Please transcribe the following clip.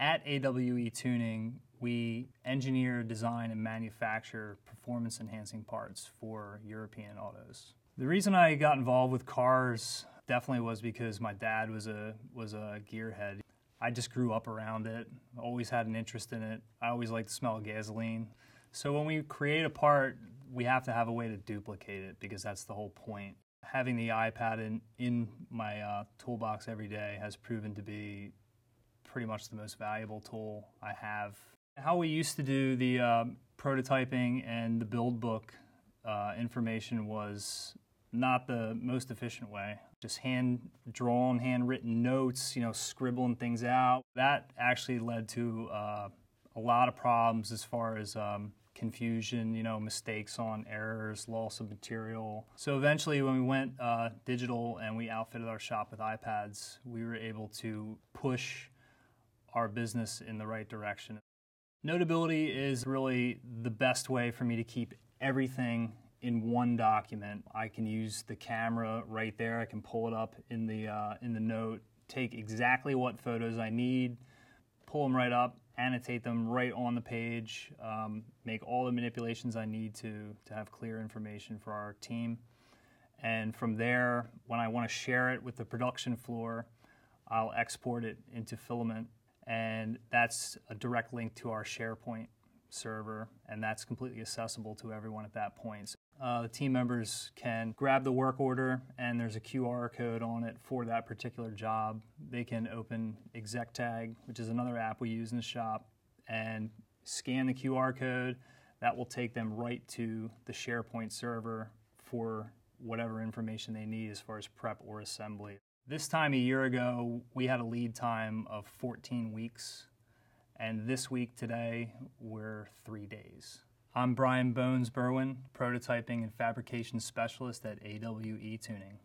At AWE Tuning, we engineer, design, and manufacture performance enhancing parts for European autos. The reason I got involved with cars definitely was because my dad was a was a gearhead. I just grew up around it, always had an interest in it. I always liked the smell of gasoline. So when we create a part, we have to have a way to duplicate it because that's the whole point. Having the iPad in, in my uh, toolbox every day has proven to be pretty much the most valuable tool I have. How we used to do the uh, prototyping and the build book uh, information was not the most efficient way. Just hand drawn, handwritten notes, you know, scribbling things out. That actually led to uh, a lot of problems as far as um, confusion, you know, mistakes on errors, loss of material. So eventually, when we went uh, digital and we outfitted our shop with iPads, we were able to push our business in the right direction. Notability is really the best way for me to keep everything in one document. I can use the camera right there. I can pull it up in the uh, in the note, take exactly what photos I need, pull them right up, annotate them right on the page, um, make all the manipulations I need to to have clear information for our team. And from there, when I want to share it with the production floor, I'll export it into Filament, and that's a direct link to our SharePoint server, and that's completely accessible to everyone at that point. Uh, the team members can grab the work order, and there's a QR code on it for that particular job. They can open ExecTag, which is another app we use in the shop, and scan the QR code. That will take them right to the SharePoint server for whatever information they need as far as prep or assembly. This time a year ago, we had a lead time of 14 weeks, and this week today, we're three days. I'm Brian Bones Berwind, prototyping and fabrication specialist at AWE Tuning.